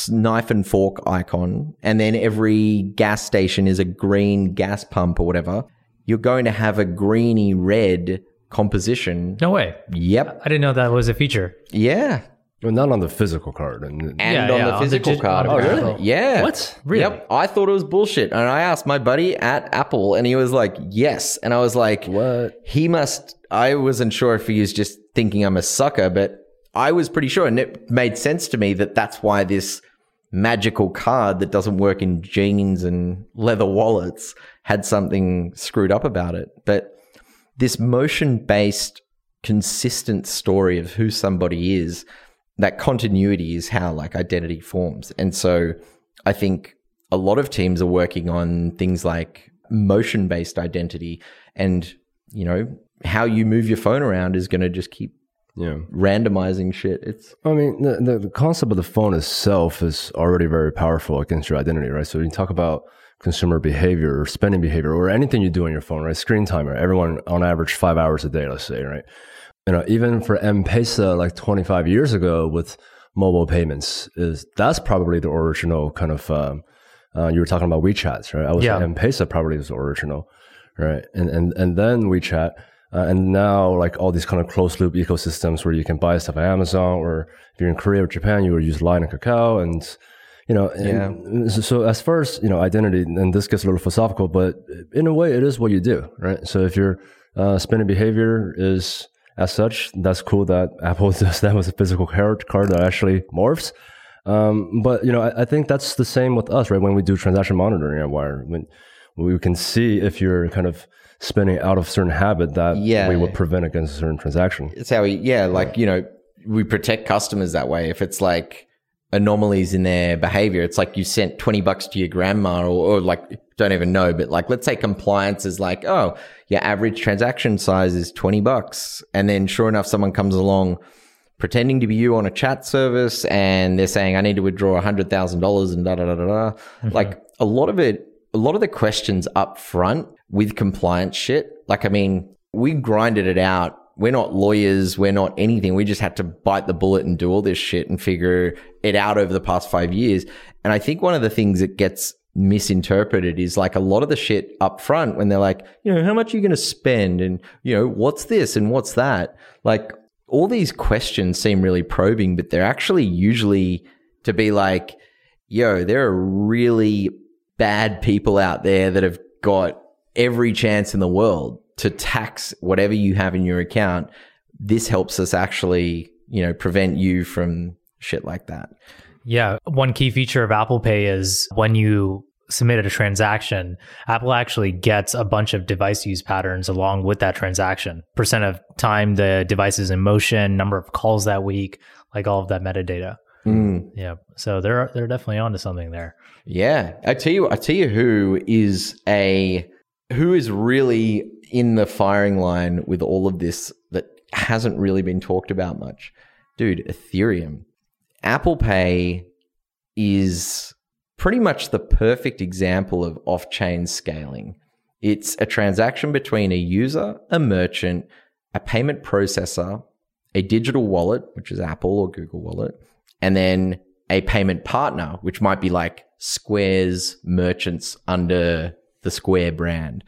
knife and fork icon, and then every gas station is a green gas pump or whatever, you're going to have a greeny red composition. No way. Yep. I didn't know that was a feature. Yeah. Well, not on the physical card. And, And Yeah, on yeah, the on the physical card. Oh, on the apparently. digital. Yeah. What? Really? Yep. I thought it was bullshit. And I asked my buddy at Apple, and he was like, yes. And I was like, what? he must i wasn't sure if he was just thinking i'm a sucker but i was pretty sure and it made sense to me that that's why this magical card that doesn't work in jeans and leather wallets had something screwed up about it but this motion based consistent story of who somebody is that continuity is how like identity forms and so i think a lot of teams are working on things like motion based identity and you know how you move your phone around is going to just keep Yeah. randomizing shit it's I mean, the, the, the concept of the phone itself is already very powerful against your identity, right? So when you talk about consumer behavior or spending behavior or anything you do on your phone, right? Screen time, right? Everyone on average five hours a day, let's say, right? You know, even for M-Pesa like 25 years ago with mobile payments is that's probably the original kind of, um, uh, you were talking about WeChat, right? I was Yeah. M-Pesa probably was original, right? And, and, and then WeChat, uh, and now, like all these kind of closed loop ecosystems where you can buy stuff on Amazon, or if you're in Korea or Japan, you would use Line and Kakao, and you know, and so, so as far as you know, identity, and this gets a little philosophical, but in a way, it is what you do, right? So if your uh, spending behavior is as such, that's cool that Apple does that with a physical card card that actually morphs. Um, but you know, I, I think that's the same with us, right? When we do transaction monitoring at Wyre, when we can see if you're kind of spending out of certain habit that Yeah. we would prevent against a certain transaction. it's how we yeah like you know we protect customers that way if it's like anomalies in their behavior. It's like you sent 20 bucks to your grandma or, or like, don't even know, but like, let's say compliance is like, oh, your average transaction size is 20 bucks. And then sure enough, someone comes along pretending to be you on a chat service and they're saying, I need to withdraw $100,000 and da da da da da. Mm-hmm. Like a lot of it, a lot of the questions up front with compliance shit, like, I mean, we grinded it out we're not lawyers. We're not anything. We just had to bite the bullet and do all this shit and figure it out over the past five years. And I think one of the things that gets misinterpreted is like a lot of the shit up front when they're like, you know, how much are you going to spend? And, you know, what's this and what's that? Like all these questions seem really probing, but they're actually usually to be like, yo, there are really bad people out there that have got every chance in the world to tax whatever you have in your account, this helps us actually, you know, prevent you from shit like that. Yeah. One key feature of Apple Pay is when you submitted a transaction, Apple actually gets a bunch of device use patterns along with that transaction. Percent of time the device is in motion, number of calls that week, like all of that metadata. Mm. Yeah. So they're they're definitely onto something there. Yeah. I tell you I tell you who is a who is really in the firing line with all of this that hasn't really been talked about much. Dude, Ethereum. Apple Pay is pretty much the perfect example of off chain scaling. It's a transaction between a user, a merchant, a payment processor, a digital wallet, which is Apple or Google Wallet, and then a payment partner, which might be like Square's merchants under the Square brand.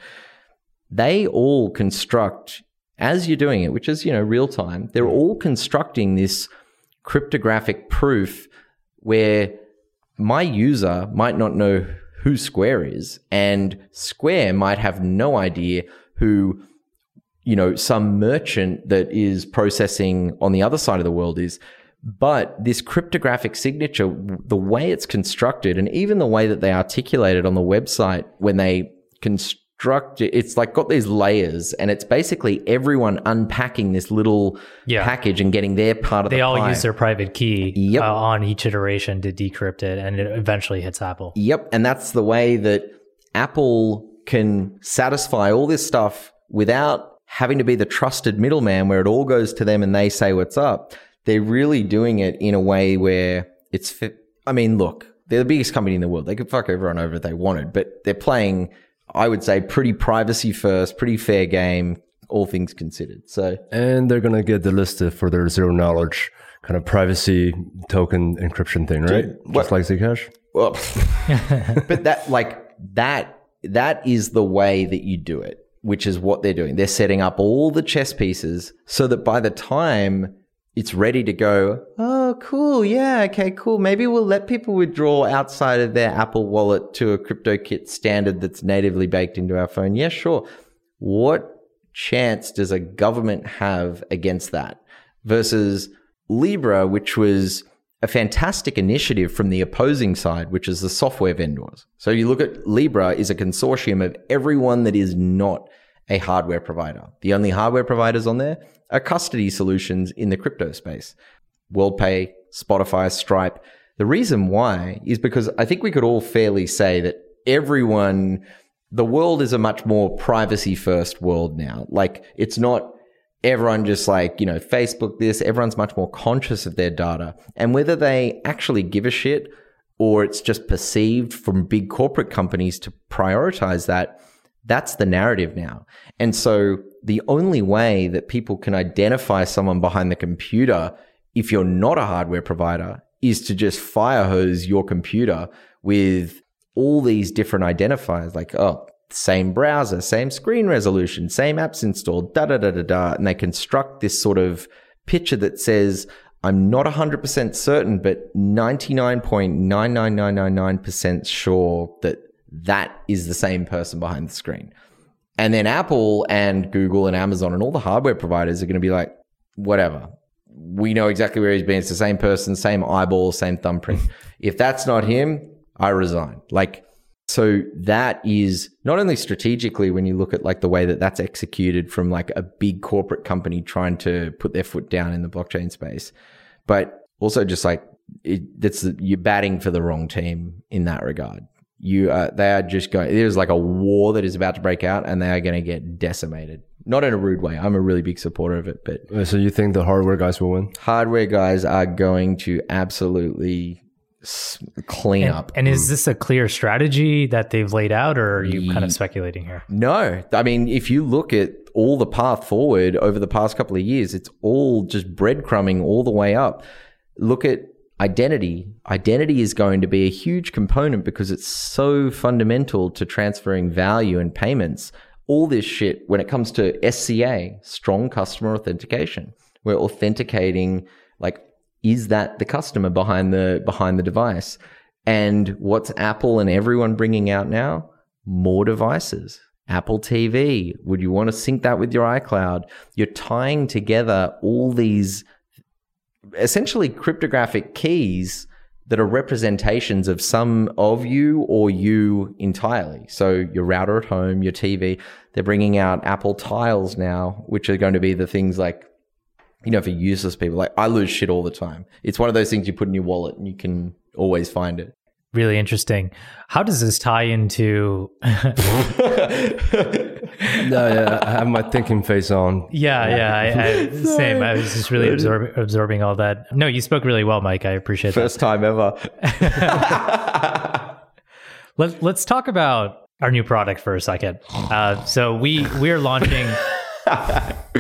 They all construct as you're doing it, which is, you know, real time. They're mm. all constructing this cryptographic proof where my user might not know who Square is and Square might have no idea who you know some merchant that is processing on the other side of the world is but this cryptographic signature the way it's constructed and even the way that they articulate it on the website when they construct it, it's like got these layers, and it's basically everyone unpacking this little yeah. package and getting their part of the they the all pie. use their private key yep. uh, on each iteration to decrypt it, and it eventually hits Apple. Yep, and that's the way that Apple can satisfy all this stuff without having to be the trusted middleman where it all goes to them and they say what's up. They're really doing it in a way where it's fit. I mean, look, they're the biggest company in the world. They could fuck everyone over if they wanted, but they're playing I would say pretty privacy first, pretty fair game, all things considered. So, and they're going to get delisted for their zero knowledge kind of privacy token encryption thing, right? Dude, Just like Zcash. Well, but that like that that is the way that you do it, which is what they're doing. They're setting up all the chess pieces so that by the time it's ready to go. Oh, cool. Yeah. Okay, cool. Maybe we'll let people withdraw outside of their Apple wallet to a CryptoKit standard that's natively baked into our phone. Yeah, sure. What chance does a government have against that versus Libra, which was a fantastic initiative from the opposing side, which is the software vendors. So you look at Libra is a consortium of everyone that is not a hardware provider. The only hardware providers on there are custody solutions in the crypto space. WorldPay, Spotify, Stripe. The reason why is because I think we could all fairly say that everyone, the world is a much more privacy first world now. Like it's not everyone just like, you know, Facebook this, everyone's much more conscious of their data. And whether they actually give a shit or it's just perceived from big corporate companies to prioritize that, that's the narrative now. And so the only way that people can identify someone behind the computer, if you're not a hardware provider, is to just fire hose your computer with all these different identifiers like, oh, same browser, same screen resolution, same apps installed, da da da da da. And they construct this sort of picture that says, I'm not 100% certain, but 99.99999% sure that that is the same person behind the screen. And then Apple and Google and Amazon and all the hardware providers are going to be like, whatever. We know exactly where he's been. It's the same person, same eyeball, same thumbprint. if that's not him, I resign. Like, so that is not only strategically when you look at like the way that that's executed from like a big corporate company trying to put their foot down in the blockchain space, but also just like it, that's you're batting for the wrong team in that regard. You uh, they are just going. There's like a war that is about to break out, and they are going to get decimated. Not in a rude way. I'm a really big supporter of it, but Uh, So you think the hardware guys will win? hardware guys are going to absolutely clean And, up. and is this a clear strategy that they've laid out, or are you kind of speculating here? No, I mean, if you look at all the path forward over the past couple of years, it's all just breadcrumbing all the way up. Look at identity. Identity is going to be a huge component because it's so fundamental to transferring value and payments. All this shit, when it comes to SCA, strong customer authentication, we're authenticating like, is that the customer behind the behind the device? And what's Apple and everyone bringing out now? More devices. Apple TV. Would you want to sync that with your iCloud? You're tying together all these essentially cryptographic keys that are representations of some of you or you entirely. So your router at home, your TV, they're bringing out Apple tiles now, which are going to be the things like, you know, for useless people. Like I lose shit all the time. It's one of those things you put in your wallet and you can always find it. Really interesting. How does this tie into? No, yeah, I have my thinking face on. Yeah, yeah, I, I, same. I was just really absorb, absorbing all that. No, you spoke really well, Mike. I appreciate that. First time ever. Let, let's talk about our new product for a second. Uh, so we we are launching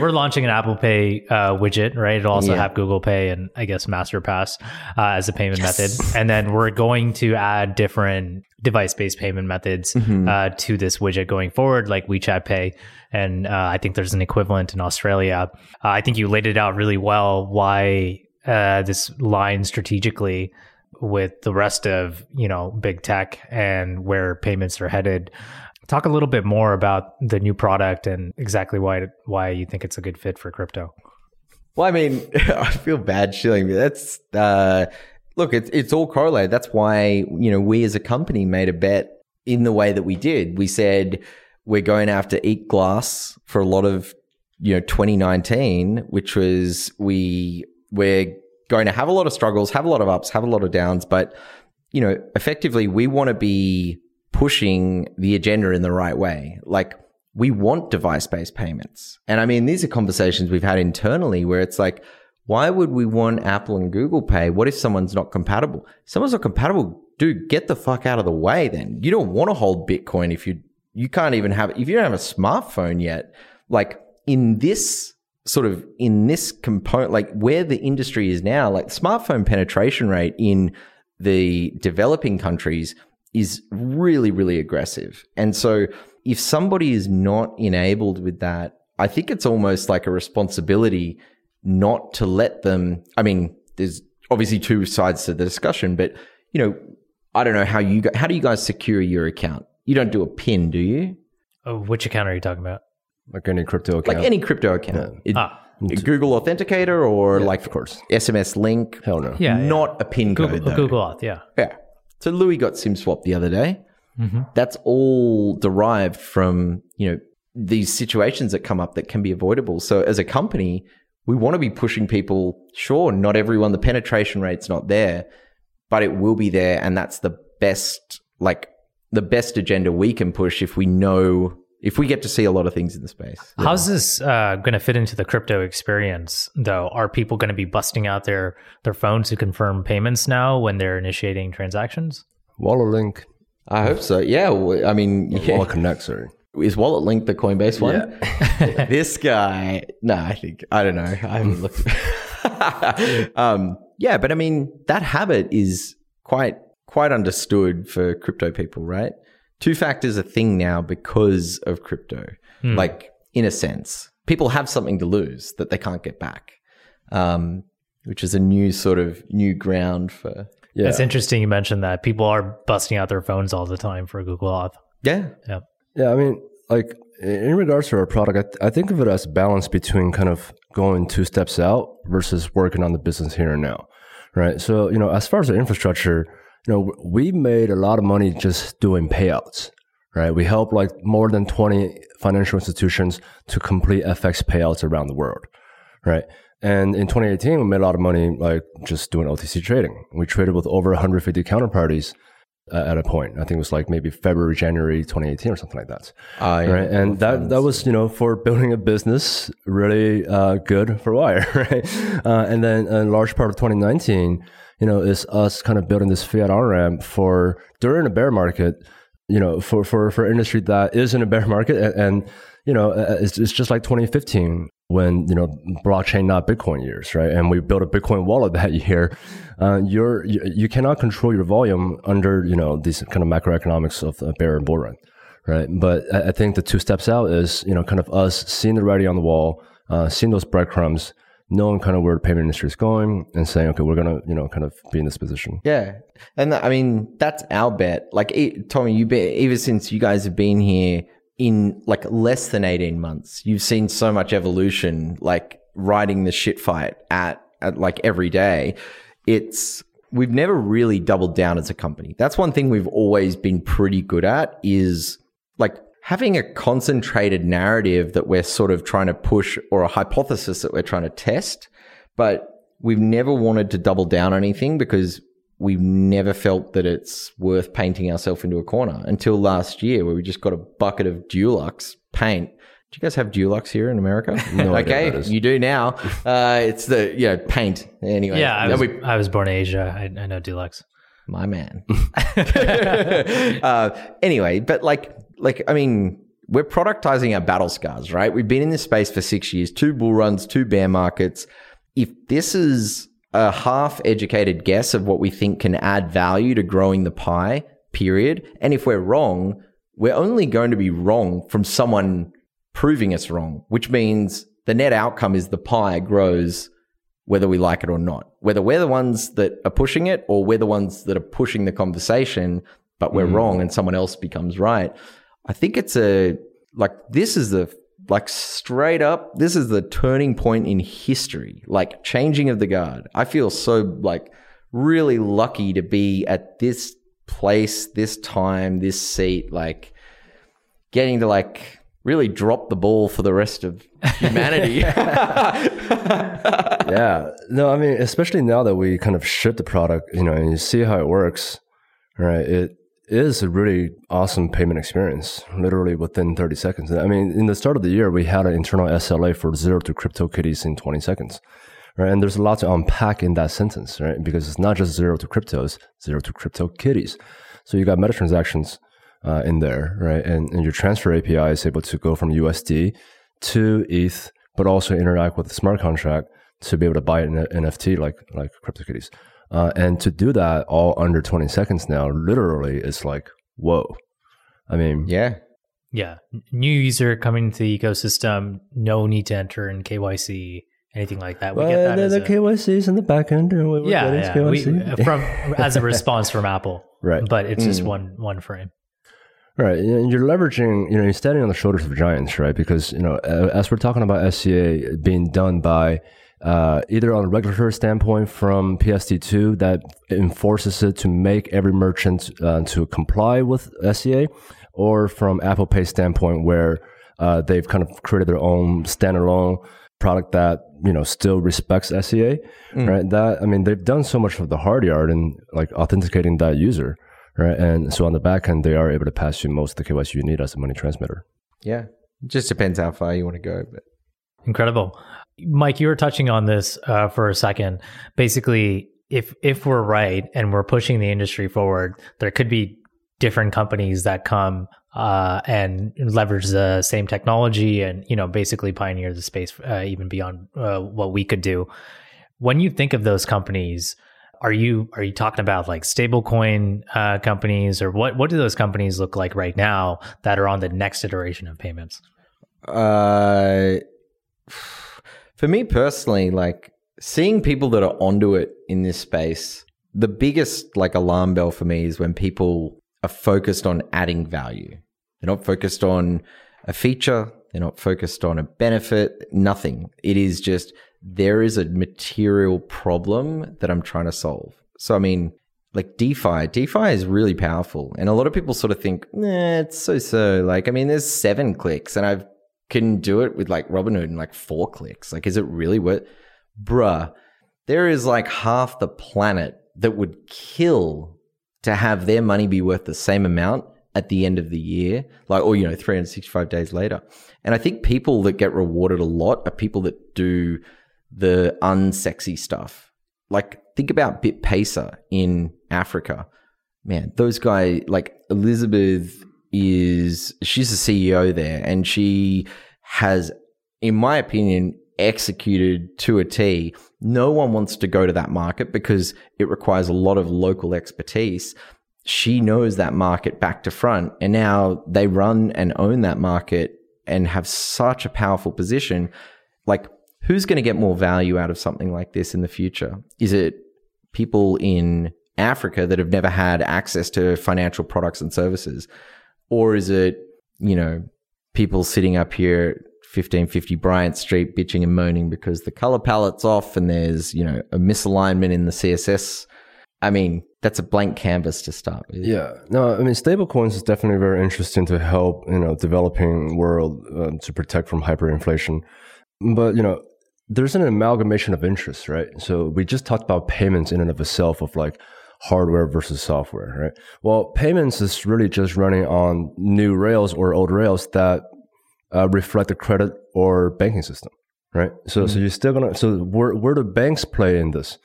we're launching an Apple Pay uh, widget, right? It'll also Yeah. have Google Pay and I guess MasterPass uh, as a payment method, and then we're going to add different device-based payment methods uh, to this widget going forward, like WeChat Pay, and uh, I think there's an equivalent in Australia. Uh, I think you laid it out really well why uh, this line strategically with the rest of you know big tech and where payments are headed. Talk a little bit more about the new product and exactly why why you think it's a good fit for crypto. Well, I mean, I feel bad shilling. That's uh, look, it's it's all correlated. That's why you know we as a company made a bet in the way that we did. We said we're going after Eat Glass for a lot of you know 2019, which was we we're going to have a lot of struggles, have a lot of ups, have a lot of downs, but you know, effectively, we want to be pushing the agenda in the right way. Like we want device based payments. And I mean, these are conversations we've had internally where it's like, why would we want Apple and Google Pay? What if someone's not compatible? Someone's not compatible. Dude, get the fuck out of the way then. You don't want to hold Bitcoin if you, you can't even have, if you don't have a smartphone yet. Like in this sort of, in this component, like where the industry is now, like smartphone penetration rate in the developing countries is really, really aggressive. And so if somebody is not enabled with that, I think it's almost like a responsibility not to let them. I mean, there's obviously two sides to the discussion, but you know, I don't know how you how do you guys secure your account? You don't do a pin, do you? Oh, which account are you talking about? Like any crypto account. Like any crypto account, It- Ah, Google Authenticator or like of course. SMS Link. Hell no. yeah, yeah. not a pin Google, code. though. Google Auth, yeah. Yeah. So Louis got SIM swapped the other day. Mm-hmm. That's all derived from, you know, these situations that come up that can be avoidable. So as a company, we want to be pushing people. Sure, not everyone, the penetration rate's not there, but it will be there. And that's the best, like the best agenda we can push if we know, if we get to see a lot of things in the space. How's this uh, going to fit into the crypto experience, though? Are people going to be busting out their their phones to confirm payments now when they're initiating transactions? Wallet Link. I hope so. Yeah. well, I mean, yeah. Wallet Connect, sorry. Is Wallet Link the Coinbase one? this guy, no, I think I don't know. I haven't looked. um, yeah, but I mean that habit is quite quite understood for crypto people, right? Two factors a thing now because of crypto. Like in a sense, people have something to lose that they can't get back, um, which is a new sort of new ground for. Yeah. It's interesting you mentioned that people are busting out their phones all the time for Google Auth. Yeah, Yeah. Yeah, I mean, like in regards to our product, I, th- I think of it as balance between kind of going two steps out versus working on the business here and now, right? So, you know, as far as the infrastructure, you know, we made a lot of money just doing payouts, right? We helped like more than 20 financial institutions to complete FX payouts around the world, right? And in 2018, we made a lot of money like just doing OTC trading. We traded with over 150 counterparties uh, at a point. I think it was like maybe February, January 2018 or something like that. Yeah. Right. And that, that was, you know, for building a business, really uh, good for Wyre. Right. Uh, and then a large part of 2019, you know, is us kind of building this fiat on ramp for during a bear market, you know, for, for, for industry that is in a bear market. And, and you know, it's, it's just like 2015 when you know blockchain not bitcoin years right? And we built a bitcoin wallet that year. Uh, you're you, you, cannot control your volume under you know these kind of macroeconomics of a bear and bull run right? But I, I, think the two steps out is you know kind of us seeing the writing on the wall uh, seeing those breadcrumbs knowing kind of where the payment industry is going and saying okay we're gonna you know kind of be in this position yeah and i mean that's our bet like tommy you bet ever since you guys have been here in like less than 18 months, you've seen so much evolution, like riding the shit fight at, at like every day. It's, we've never really doubled down as a company. That's one thing we've always been pretty good at is like having a concentrated narrative that we're sort of trying to push or a hypothesis that we're trying to test. But we've never wanted to double down on anything because we've never felt that it's worth painting ourselves into a corner until last year where we just got a bucket of Dulux paint. Do you guys have Dulux here in America? No okay, you do now. Uh, it's the you know paint anyway. Yeah, I was, we, I was born in Asia. I, I know Dulux. My man. uh, anyway, but like like I mean, we're productizing our battle scars, right? We've been in this space for six years, two bull runs, two bear markets. If this is a half educated guess of what we think can add value to growing the pie, period. And if we're wrong, we're only going to be wrong from someone proving us wrong, which means the net outcome is the pie grows whether we like it or not. Whether we're the ones that are pushing it or we're the ones that are pushing the conversation, but we're mm. wrong and someone else becomes right. I think it's a like this is the like straight up, this is the turning point in history, like changing of the guard. I feel so like really lucky to be at this place, this time, this seat, like getting to like really drop the ball for the rest of humanity. yeah. No, I mean, especially now that we kind of ship the product, you know, and you see how it works, right? It is a really awesome payment experience, literally within 30 seconds. I mean, in the start of the year, we had an internal SLA for zero to crypto kitties in 20 seconds. Right. And there's a lot to unpack in that sentence, right? Because it's not just zero to cryptos, zero to crypto kitties. So you got meta transactions uh, in there, right? And, and your transfer API is able to go from USD to ETH, but also interact with the smart contract to be able to buy an NFT like like CryptoKitties. Uh, and to do that all under 20 seconds now, literally, it's like, whoa. I mean, yeah. Yeah. New user coming into the ecosystem, no need to enter in KYC, anything like that. We well, get that. The, the KYCs in the back end. We yeah. yeah. We, from, as a response from Apple. Right. But it's just mm. one, one frame. Right, and you're leveraging, you know, you're standing on the shoulders of giants, right? Because you know, as we're talking about SCA being done by uh, either on a regulatory standpoint from PSD2 that enforces it to make every merchant uh, to comply with SCA, or from Apple Pay standpoint where uh, they've kind of created their own standalone product that you know still respects SCA, mm. right? That I mean, they've done so much of the hard yard in like authenticating that user, right? And so on the back end, they are able to pass you most of the KYC you need as a money transmitter. Yeah, it just depends how far you want to go, but incredible. Mike, you were touching on this uh, for a second. Basically, if if we're right and we're pushing the industry forward, there could be different companies that come uh, and leverage the same technology and you know basically pioneer the space uh, even beyond uh, what we could do. When you think of those companies, are you are you talking about like stablecoin uh, companies or what? What do those companies look like right now that are on the next iteration of payments? Uh for me personally, like seeing people that are onto it in this space, the biggest like alarm bell for me is when people are focused on adding value. They're not focused on a feature, they're not focused on a benefit, nothing. It is just there is a material problem that I'm trying to solve. So, I mean, like DeFi, DeFi is really powerful. And a lot of people sort of think, nah, it's so so. Like, I mean, there's seven clicks and I've can do it with like Robinhood in like four clicks. Like, is it really worth? bruh, there is like half the planet that would kill to have their money be worth the same amount at the end of the year, like, or, you know, 365 days later. And I think people that get rewarded a lot are people that do the unsexy stuff. Like, think about BitPesa in Africa. Man, those guys, like Elizabeth is, she's the CEO there and she has, in my opinion, executed to a T. No one wants to go to that market because it requires a lot of local expertise. She knows that market back to front, and now they run and own that market and have such a powerful position. Like, who's going to get more value out of something like this in the future? Is it people in Africa that have never had access to financial products and services? Or is it, you know, people sitting up here 1550 Bryant Street bitching and moaning because the color palette's off and there's, you know, a misalignment in the CSS. I mean, that's a blank canvas to start with. Yeah. No, I mean, stablecoins is definitely very interesting to help, you know, developing world um, to protect from hyperinflation. But, you know, there's an amalgamation of interests, right? So we just talked about payments in and of itself of like hardware versus software, right? Well, payments is really just running on new rails or old rails that uh, reflect the credit or banking system, right? So, mm-hmm. so you're still gonna. So, where where do banks play in this,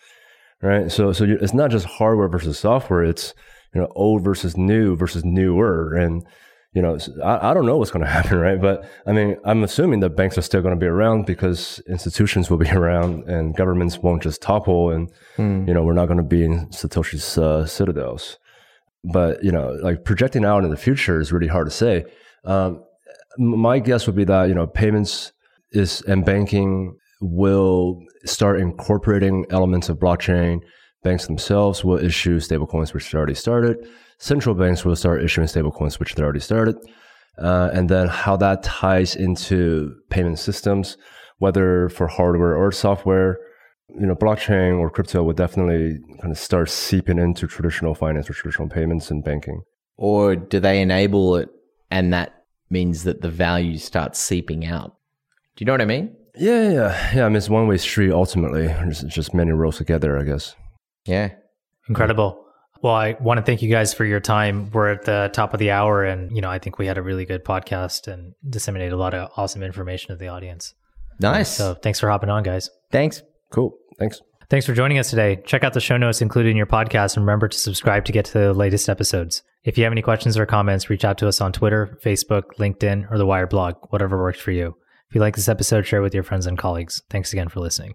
right? So, so it's not just hardware versus software. It's you know old versus new versus newer, and you know I, I don't know what's going to happen, right? But I mean, I'm assuming that banks are still going to be around because institutions will be around, and governments won't just topple, and mm. you know we're not going to be in Satoshi's uh, citadels. But you know, like projecting out in the future is really hard to say. Um, my guess would be that you know payments is and banking will start incorporating elements of blockchain. Banks themselves will issue stablecoins, which already started. Central banks will start issuing stablecoins, which they already started. Uh, and then how that ties into payment systems, whether for hardware or software, you know, blockchain or crypto would definitely kind of start seeping into traditional finance or traditional payments and banking. Or do they enable it and that means that the value starts seeping out. Do you know what I mean? Yeah, yeah, yeah. I mean, it's one way street ultimately. It's just many rows together, I guess. Yeah. Incredible. Well, I want to thank you guys for your time. We're at the top of the hour, and you know, I think we had a really good podcast and disseminated a lot of awesome information to the audience. Nice. So, thanks for hopping on, guys. Thanks. Cool. Thanks. Thanks for joining us today. Check out the show notes included in your podcast and remember to subscribe to get to the latest episodes. If you have any questions or comments, reach out to us on Twitter, Facebook, LinkedIn, or the Wired blog, whatever works for you. If you like this episode, share it with your friends and colleagues. Thanks again for listening.